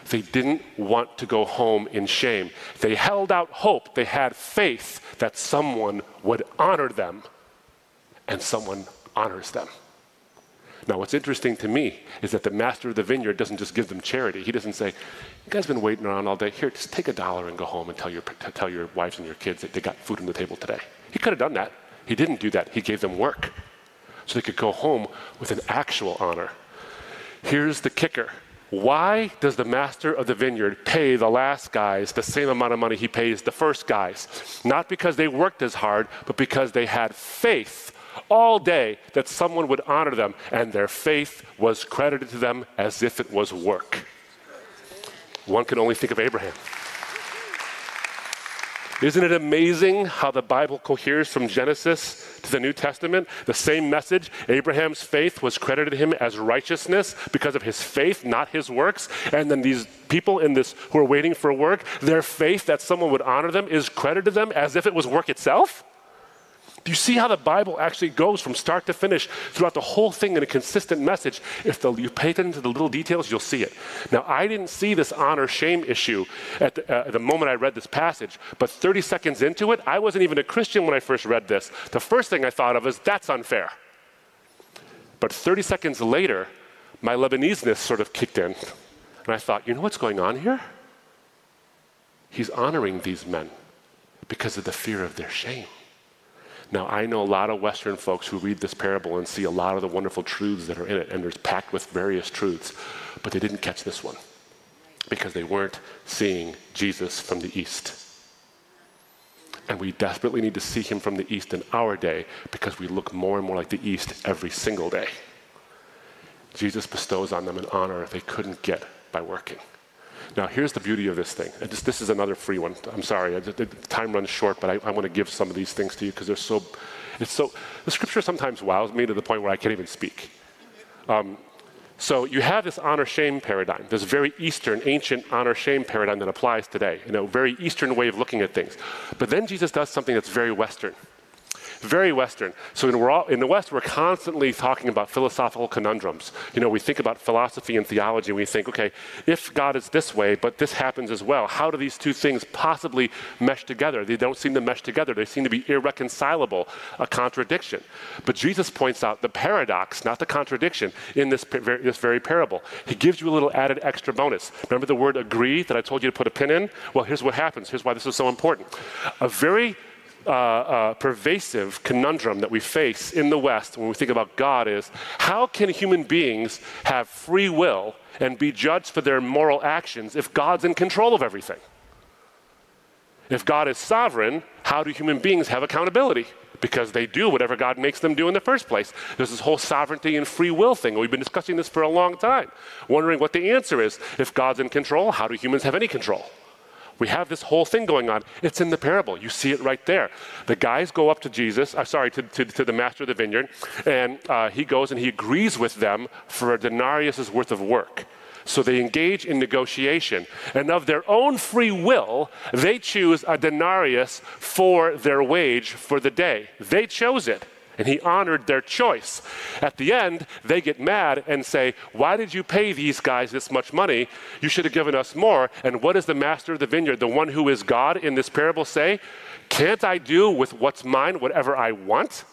They didn't want to go home in shame. They held out hope. They had faith that someone would honor them, and someone honors them. Now, what's interesting to me is that the master of the vineyard doesn't just give them charity. He doesn't say, You guys been waiting around all day. Here, just take a dollar and go home and tell your, tell your wives and your kids that they got food on the table today. He could have done that. He didn't do that. He gave them work so they could go home with an actual honor. Here's the kicker. Why does the master of the vineyard pay the last guys the same amount of money he pays the first guys? Not because they worked as hard, but because they had faith all day that someone would honor them, and their faith was credited to them as if it was work. One can only think of Abraham. Isn't it amazing how the Bible coheres from Genesis to the New Testament? The same message. Abraham's faith was credited him as righteousness because of his faith, not his works. And then these people in this who are waiting for work, their faith that someone would honor them is credited to them as if it was work itself. Do you see how the Bible actually goes from start to finish throughout the whole thing in a consistent message? If the, you pay attention to the little details, you'll see it. Now, I didn't see this honor shame issue at the, uh, the moment I read this passage, but 30 seconds into it, I wasn't even a Christian when I first read this. The first thing I thought of is that's unfair. But 30 seconds later, my Lebanese-ness sort of kicked in, and I thought, you know what's going on here? He's honoring these men because of the fear of their shame. Now, I know a lot of Western folks who read this parable and see a lot of the wonderful truths that are in it, and it's packed with various truths, but they didn't catch this one because they weren't seeing Jesus from the East. And we desperately need to see him from the East in our day because we look more and more like the East every single day. Jesus bestows on them an honor they couldn't get by working. Now, here's the beauty of this thing. This is another free one. I'm sorry, the time runs short, but I, I want to give some of these things to you because they're so. It's so. The scripture sometimes wows me to the point where I can't even speak. Um, so you have this honor shame paradigm, this very Eastern, ancient honor shame paradigm that applies today. You know, very Eastern way of looking at things. But then Jesus does something that's very Western very Western. So in, all, in, the West, we're constantly talking about philosophical conundrums. You know, we think about philosophy and theology, and we think, okay, if God is this way, but this happens as well, how do these two things possibly mesh together? They don't seem to mesh together. They seem to be irreconcilable, a contradiction. But Jesus points out the paradox, not the contradiction, in this, this very parable. He gives you a little added extra bonus. Remember the word agree that I told you to put a pin in? Well, here's what happens. Here's why this is so important. A very uh, uh, pervasive conundrum that we face in the West when we think about God is how can human beings have free will and be judged for their moral actions if God's in control of everything? If God is sovereign, how do human beings have accountability? Because they do whatever God makes them do in the first place. There's this whole sovereignty and free will thing. We've been discussing this for a long time, wondering what the answer is. If God's in control, how do humans have any control? We have this whole thing going on. It's in the parable. You see it right there. The guys go up to Jesus, uh, sorry, to, to, to, the master of the vineyard, and uh, he goes and he agrees with them for a denarius' worth of work. So they engage in negotiation. And of their own free will, they choose a denarius for their wage for the day. They chose it and he honored their choice. At the end, they get mad and say, Why did you pay these guys this much money? You should have given us more. And what does the master of the vineyard, the one who is God in this parable, say? Can't I do with what's mine whatever I want?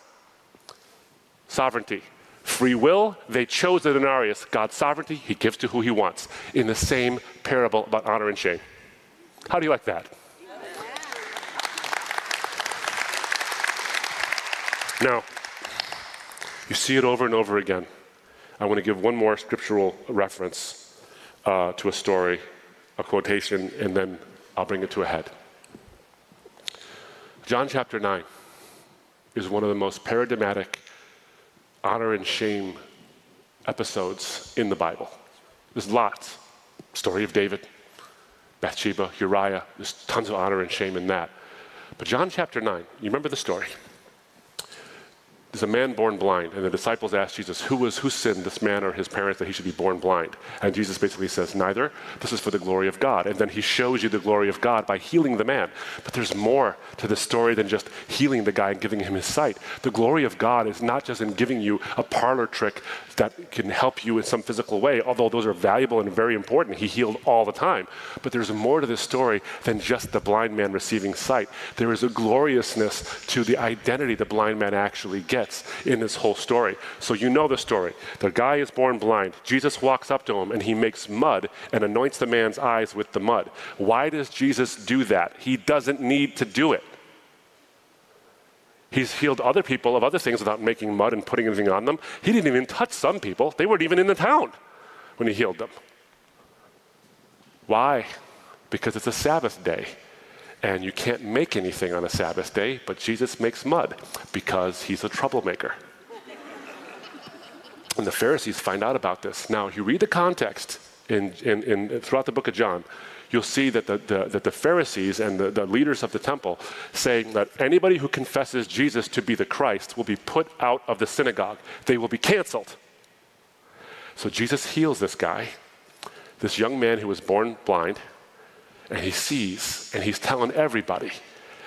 Sovereignty. Free will, they chose the denarius. God's sovereignty, he gives to who he wants. In the same parable about honor and shame. How do you like that? Now, you see it over and over again. I want to give one more scriptural reference uh, to a story, a quotation, and then I'll bring it to a head. John chapter 9 is one of the most paradigmatic honor and shame episodes in the Bible. There's lots. Story of David, Bathsheba, Uriah. There's tons of honor and shame in that. But John chapter 9, you remember the story? There's a man born blind, and the disciples ask Jesus, who was who sinned, this man or his parents, that he should be born blind? And Jesus basically says, neither. This is for the glory of God. And then he shows you the glory of God by healing the man. But there's more to the story than just healing the guy and giving him his sight. The glory of God is not just in giving you a parlor trick that can help you in some physical way, although those are valuable and very important. He healed all the time. But there's more to this story than just the blind man receiving sight. There is a gloriousness to the identity the blind man actually gets gets in this whole story. So you know the story. The guy is born blind. Jesus walks up to him and he makes mud and anoints the man's eyes with the mud. Why does Jesus do that? He doesn't need to do it. He's healed other people of other things without making mud and putting anything on them. He didn't even touch some people. They weren't even in the town when he healed them. Why? Because it's a Sabbath day and you can't make anything on a Sabbath day, but Jesus makes mud because he's a troublemaker. and the Pharisees find out about this. Now, if you read the context in, in, in, throughout the book of John, you'll see that the, the, that the Pharisees and the, the leaders of the temple saying that anybody who confesses Jesus to be the Christ will be put out of the synagogue. They will be canceled. So Jesus heals this guy, this young man who was born blind, and he sees, and he's telling everybody.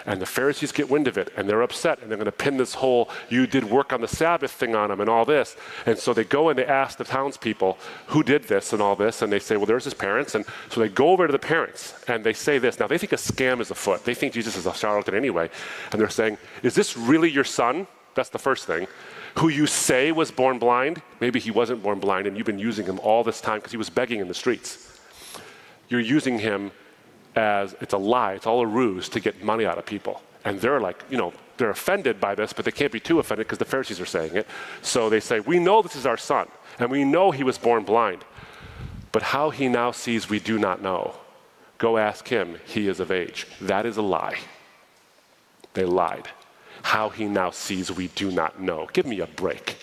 And the Pharisees get wind of it and they're upset and they're going to pin this whole you did work on the Sabbath thing on him and all this. And so they go and they ask the townspeople who did this and all this. And they say, well, there's his parents. And so they go over to the parents and they say this. Now they think a scam is afoot. They think Jesus is a charlatan anyway. And they're saying, is this really your son? That's the first thing. Who you say was born blind? Maybe he wasn't born blind and you've been using him all this time because he was begging in the streets. You're using him as it's a lie, it's all a ruse to get money out of people. And they're like, you know, they're offended by this, but they can't be too offended because the Pharisees are saying it. So they say, We know this is our son, and we know he was born blind. But how he now sees, we do not know. Go ask him, he is of age. That is a lie. They lied. How he now sees, we do not know. Give me a break.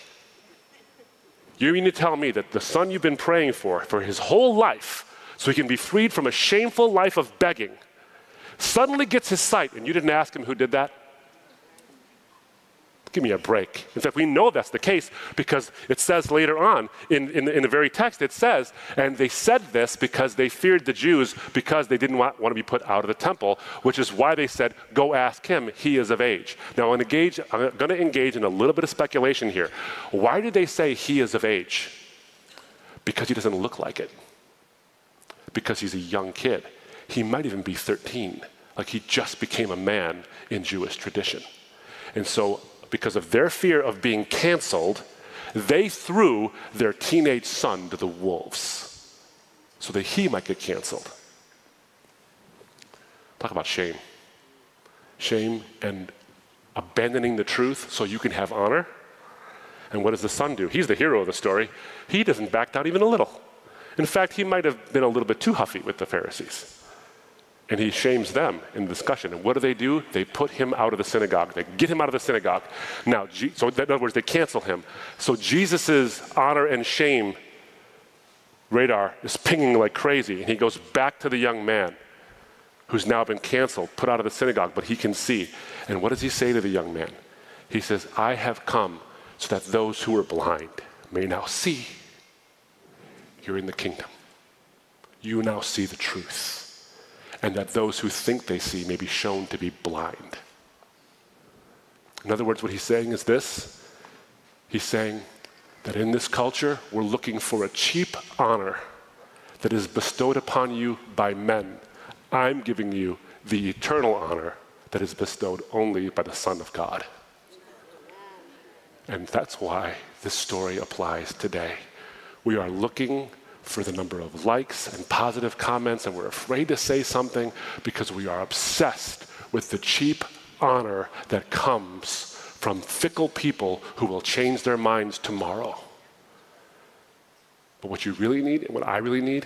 You mean to tell me that the son you've been praying for, for his whole life, so he can be freed from a shameful life of begging, suddenly gets his sight, and you didn't ask him who did that? Give me a break. In fact, we know that's the case because it says later on in, in, in, the very text, it says, and they said this because they feared the Jews because they didn't want, want to be put out of the temple, which is why they said, Go ask him, he is of age. Now, I'm, engage, I'm going to engage in a little bit of speculation here. Why did they say he is of age? Because he doesn't look like it because he's a young kid. He might even be 13, like he just became a man in Jewish tradition. And so, because of their fear of being canceled, they threw their teenage son to the wolves so that he might get canceled. Talk about shame. Shame and abandoning the truth so you can have honor. And what does the son do? He's the hero of the story. He doesn't back down even a little. In fact, he might have been a little bit too huffy with the Pharisees. And he shames them in the discussion. And what do they do? They put him out of the synagogue. They get him out of the synagogue. Now, so in other words, they cancel him. So Jesus' honor and shame radar is pinging like crazy. And he goes back to the young man who's now been canceled, put out of the synagogue, but he can see. And what does he say to the young man? He says, I have come so that those who are blind may now see you're in the kingdom. You now see the truth, and that those who think they see may be shown to be blind. In other words, what he's saying is this He's saying that in this culture, we're looking for a cheap honor that is bestowed upon you by men. I'm giving you the eternal honor that is bestowed only by the Son of God. And that's why this story applies today. We are looking for the number of likes and positive comments, and we're afraid to say something because we are obsessed with the cheap honor that comes from fickle people who will change their minds tomorrow. But what you really need, and what I really need,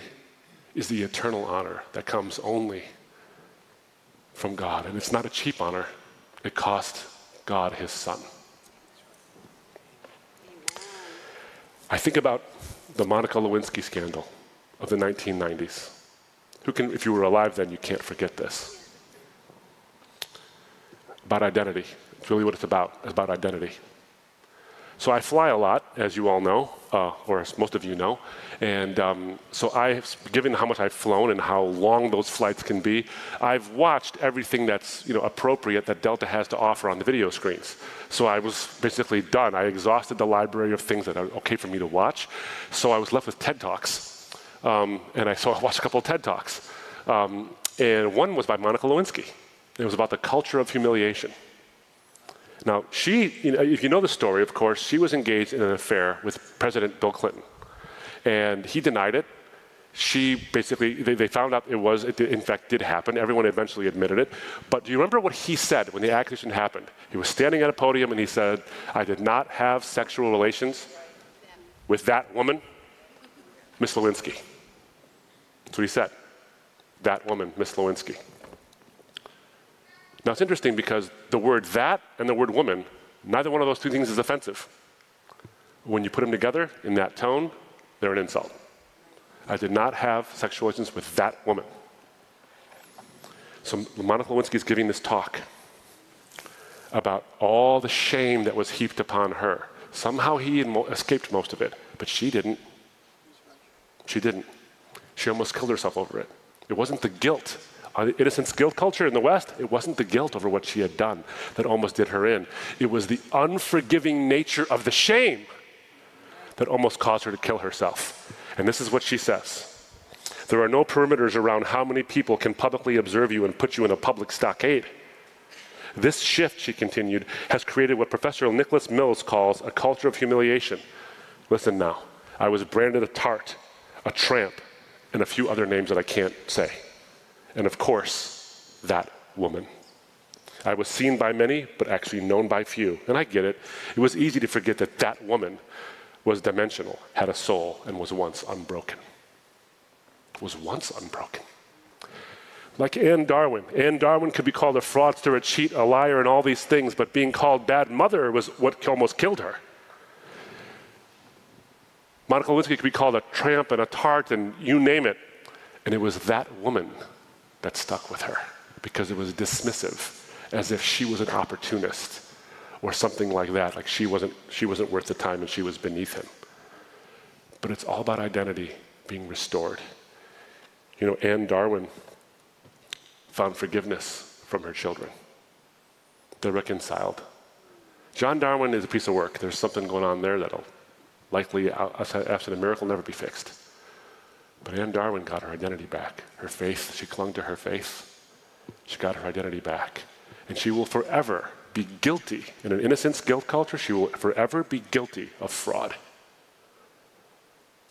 is the eternal honor that comes only from God. And it's not a cheap honor, it cost God his son. I think about the Monica Lewinsky scandal of the 1990s. Who can, if you were alive then, you can't forget this. About identity. It's really what it's about. It's about identity. So I fly a lot, as you all know, uh, or as most of you know. And um, so I, given how much I've flown and how long those flights can be, I've watched everything that's you know appropriate that Delta has to offer on the video screens. So I was basically done. I exhausted the library of things that are okay for me to watch. So I was left with TED talks, um, and I so I watched a couple of TED talks. Um, and one was by Monica Lewinsky. It was about the culture of humiliation. Now, she, you know, if you know the story, of course, she was engaged in an affair with President Bill Clinton. And he denied it. She basically, they, they found out it was, it in fact did happen. Everyone eventually admitted it. But do you remember what he said when the accusation happened? He was standing at a podium and he said, I did not have sexual relations with that woman, Miss Lewinsky. That's what he said. That woman, Miss Lewinsky. Now it's interesting because the word that and the word woman, neither one of those two things is offensive. When you put them together in that tone, they're an insult. I did not have sexual relations with that woman. So Monica Lewinsky is giving this talk about all the shame that was heaped upon her. Somehow he escaped most of it, but she didn't. She didn't. She almost killed herself over it. It wasn't the guilt. On the innocence guilt culture in the West, it wasn't the guilt over what she had done that almost did her in. It was the unforgiving nature of the shame that almost caused her to kill herself. And this is what she says There are no perimeters around how many people can publicly observe you and put you in a public stockade. This shift, she continued, has created what Professor Nicolaus Mills calls a culture of humiliation. Listen now. I was branded a tart, a tramp, and a few other names that I can't say. And of course, that woman. I was seen by many, but actually known by few. And I get it. It was easy to forget that that woman was dimensional, had a soul, and was once unbroken. Was once unbroken. Like Anne Darwin. Anne Darwin could be called a fraudster, a cheat, a liar, and all these things, but being called bad mother was what almost killed her. Monica Lewinsky could be called a tramp and a tart and you name it. And it was that woman that stuck with her because it was dismissive, as if she was an opportunist or something like that, like she wasn't, she wasn't worth the time and she was beneath him. But it's all about identity being restored. You know, Anne Darwin found forgiveness from her children. They're reconciled. John Darwin is a piece of work. There's something going on there that'll likely, after the miracle, never be fixed. But Anne Darwin got her identity back. Her faith, she clung to her faith. She got her identity back. And she will forever be guilty. In an innocence guilt culture, she will forever be guilty of fraud.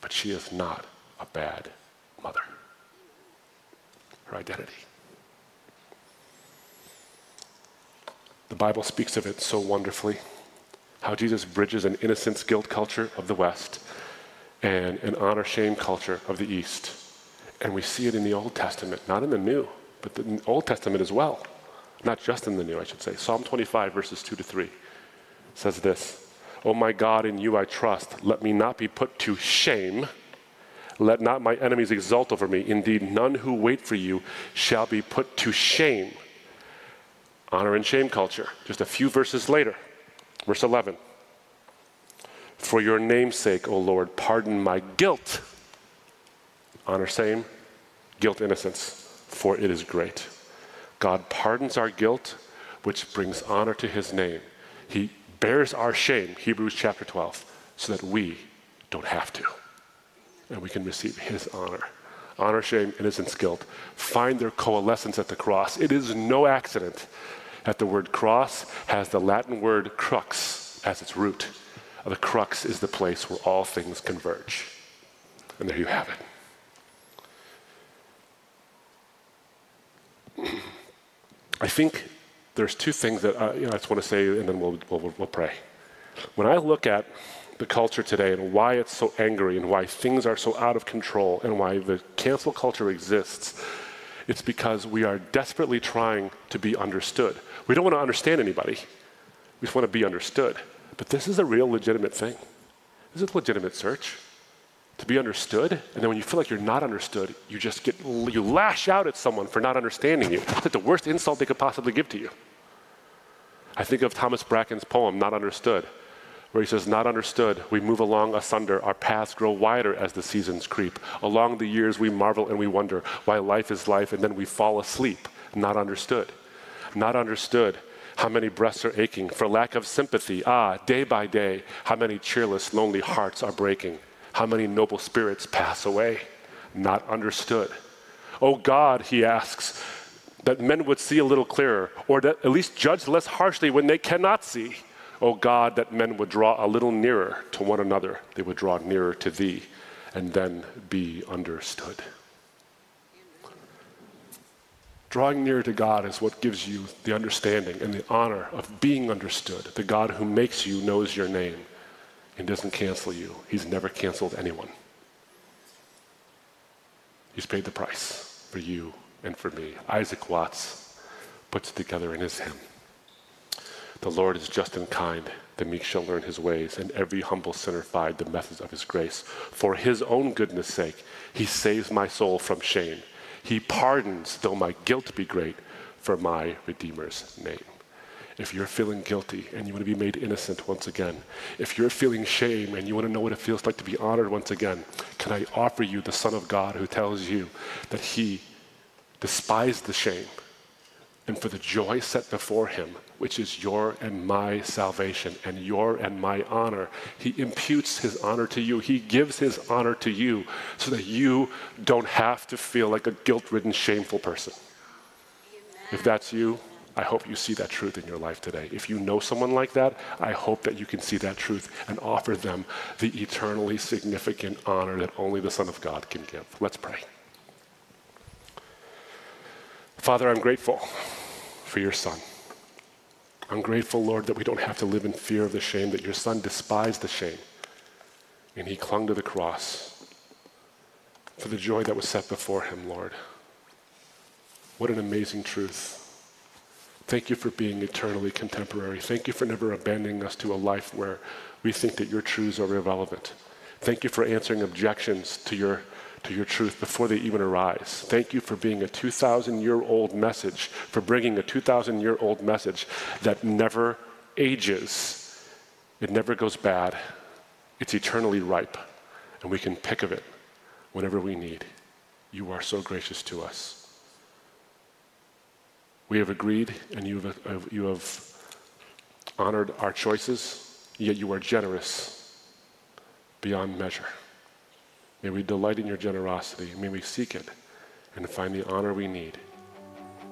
But she is not a bad mother. Her identity. The Bible speaks of it so wonderfully how Jesus bridges an innocence guilt culture of the West and an honor shame culture of the East. And we see it in the Old Testament, not in the New, but the Old Testament as well. Not just in the New, I should say. Psalm 25, verses 2 to 3 says this Oh my God, in you I trust. Let me not be put to shame. Let not my enemies exult over me. Indeed, none who wait for you shall be put to shame. Honor and shame culture. Just a few verses later, verse 11. For your name's sake, O Lord, pardon my guilt. Honor, shame, guilt, innocence, for it is great. God pardons our guilt, which brings honor to his name. He bears our shame, Hebrews chapter 12, so that we don't have to. And we can receive his honor. Honor, shame, innocence, guilt find their coalescence at the cross. It is no accident that the word cross has the Latin word crux as its root. The crux is the place where all things converge. And there you have it. I think there's two things that I, you know, I just want to say, and then we'll, we'll, we'll pray. When I look at the culture today and why it's so angry and why things are so out of control and why the cancel culture exists, it's because we are desperately trying to be understood. We don't want to understand anybody, we just want to be understood. But this is a real legitimate thing. This is a legitimate search to be understood. And then when you feel like you're not understood, you just get, you lash out at someone for not understanding you. It's like the worst insult they could possibly give to you. I think of Thomas Bracken's poem, Not Understood, where he says, Not understood, we move along asunder, our paths grow wider as the seasons creep. Along the years we marvel and we wonder why life is life, and then we fall asleep, not understood. Not understood how many breasts are aching for lack of sympathy. Ah, day by day, how many cheerless, lonely hearts are breaking. How many noble spirits pass away, not understood. Oh God, he asks, that men would see a little clearer, or that at least judge less harshly when they cannot see. Oh God, that men would draw a little nearer to one another. They would draw nearer to thee and then be understood. Drawing near to God is what gives you the understanding and the honor of being understood. The God who makes you knows your name and doesn't cancel you. He's never canceled anyone. He's paid the price for you and for me. Isaac Watts puts it together in his hymn. The Lord is just and kind. The meek shall learn his ways, and every humble sinner find the methods of his grace. For his own goodness' sake, he saves my soul from shame. He pardons, though my guilt be great, for my Redeemer's name. If you're feeling guilty and you want to be made innocent once again, if you're feeling shame and you want to know what it feels like to be honored once again, can I offer you the Son of God who tells you that he despised the shame and for the joy set before him, which is your and my salvation and your and my honor, he imputes his honor to you. He gives his honor to you so that you don't have to feel like a guilt ridden, shameful person. If that's you, I hope you see that truth in your life today. If you know someone like that, I hope that you can see that truth and offer them the eternally significant honor that only the Son of God can give. Let's pray. Father, I'm grateful for your Son. I'm grateful, Lord, that we don't have to live in fear of the shame, that your Son despised the shame and he clung to the cross for the joy that was set before him, Lord. What an amazing truth. Thank you for being eternally contemporary. Thank you for never abandoning us to a life where we think that your truths are irrelevant. Thank you for answering objections to your, to your truth before they even arise. Thank you for being a 2,000 year old message, for bringing a 2,000 year old message that never ages. It never goes bad. It's eternally ripe, and we can pick of it whenever we need. You are so gracious to us. We have agreed and you have, uh, you have honored our choices, yet you are generous beyond measure. May we delight in your generosity. May we seek it and find the honor we need.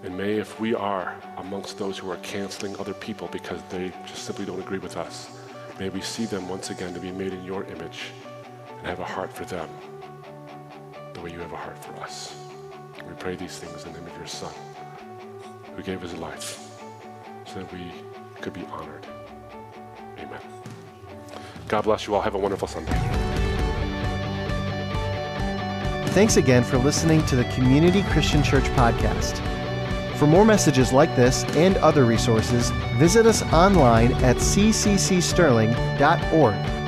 And may, if we are amongst those who are canceling other people because they just simply don't agree with us, may we see them once again to be made in your image and have a heart for them the way you have a heart for us. We pray these things in the name of your Son who gave his life so that we could be honored. Amen. God bless you all. Have a wonderful Sunday. Thanks again for listening to the Community Christian Church podcast. For more messages like this and other resources, visit us online at cccsterling.org